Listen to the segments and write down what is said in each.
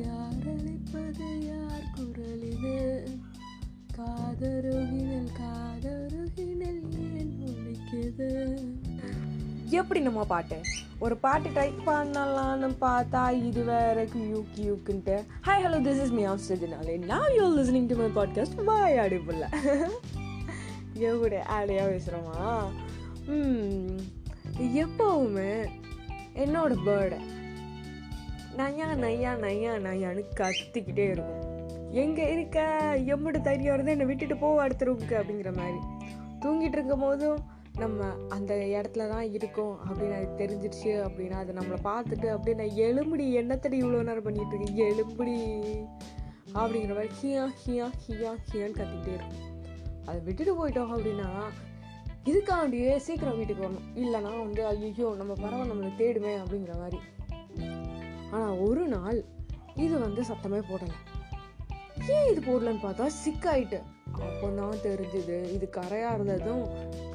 யார் அழைப்பது? யார் குரல் இது? காதருகினல் காதருகினல் ஏன் ஒழிக்குது எப்படி நம்ம பாட்டு. ஒரு பாட்டு டைப் பண்ணலாம்னு பார்த்தா இது வேற யூக்கு யூக்குன்ட்டு hi hello this is me of சஜினாலே நான் you listening to my podcast வாய் அடிப்புல எப்படி ஆடையாக பேசுகிறோமா எப்போவுமே என்னோட பேர்டை நையா நையா நையா நையான்னு கத்திக்கிட்டே இருக்கும். எங்கே இருக்க? எம்மடு தைரியம் இருந்தால் என்னை விட்டுட்டு போக அடுத்த ரூமுக்கு அப்படிங்கிற மாதிரி. தூங்கிட்டு இருக்கும் போதும் நம்ம அந்த இடத்துல தான் இருக்கோம் அப்படின்னு அது தெரிஞ்சிருச்சு அப்படின்னா அது நம்மளை பார்த்துட்டு அப்படியே நான் எலும்புடி என்னத்தடி இவ்வளோ நேரம் பண்ணிட்டு இருக்கேன் எலும்புடி அப்படிங்கிற மாதிரி ஹியா ஹியா ஹியா ஹியான்னு கத்திக்கிட்டே இருக்கும். அதை விட்டுட்டு போயிட்டோம் அப்படின்னா இதுக்காண்டியே சீக்கிரம் வீட்டுக்கு வரணும். இல்லைனா வந்து ஐயோ நம்ம பறவை நம்மளை தேடுமே அப்படிங்கிற மாதிரி. ஆனால் ஒரு நாள் இது வந்து சத்தமே போடலை. ஏன் இது போடலன்னு பார்த்தா சிக்காயிட்டு அப்போ தான் தெரிஞ்சுது இது கரையாக இருந்ததும்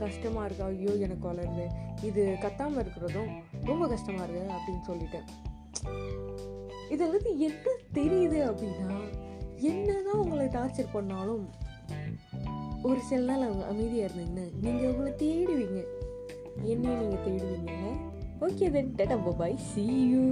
கஷ்டமாக இருக்கு. ஐயோ எனக்கு வளருது. இது கத்தாமல் இருக்கிறதும் ரொம்ப கஷ்டமாக இருக்கு அப்படின்னு சொல்லிட்டேன். இதுலேருந்து என்ன தெரியுது அப்படின்னா என்னதான் உங்களை டார்ச்சர் பண்ணாலும் ஒரு சில நாள் அவங்க அமைதியாக இருந்தீங்கன்னா நீங்கள் உங்களை தேடுவீங்க. என்னையும் நீங்கள் தேடுவீங்க okay then tata bye see you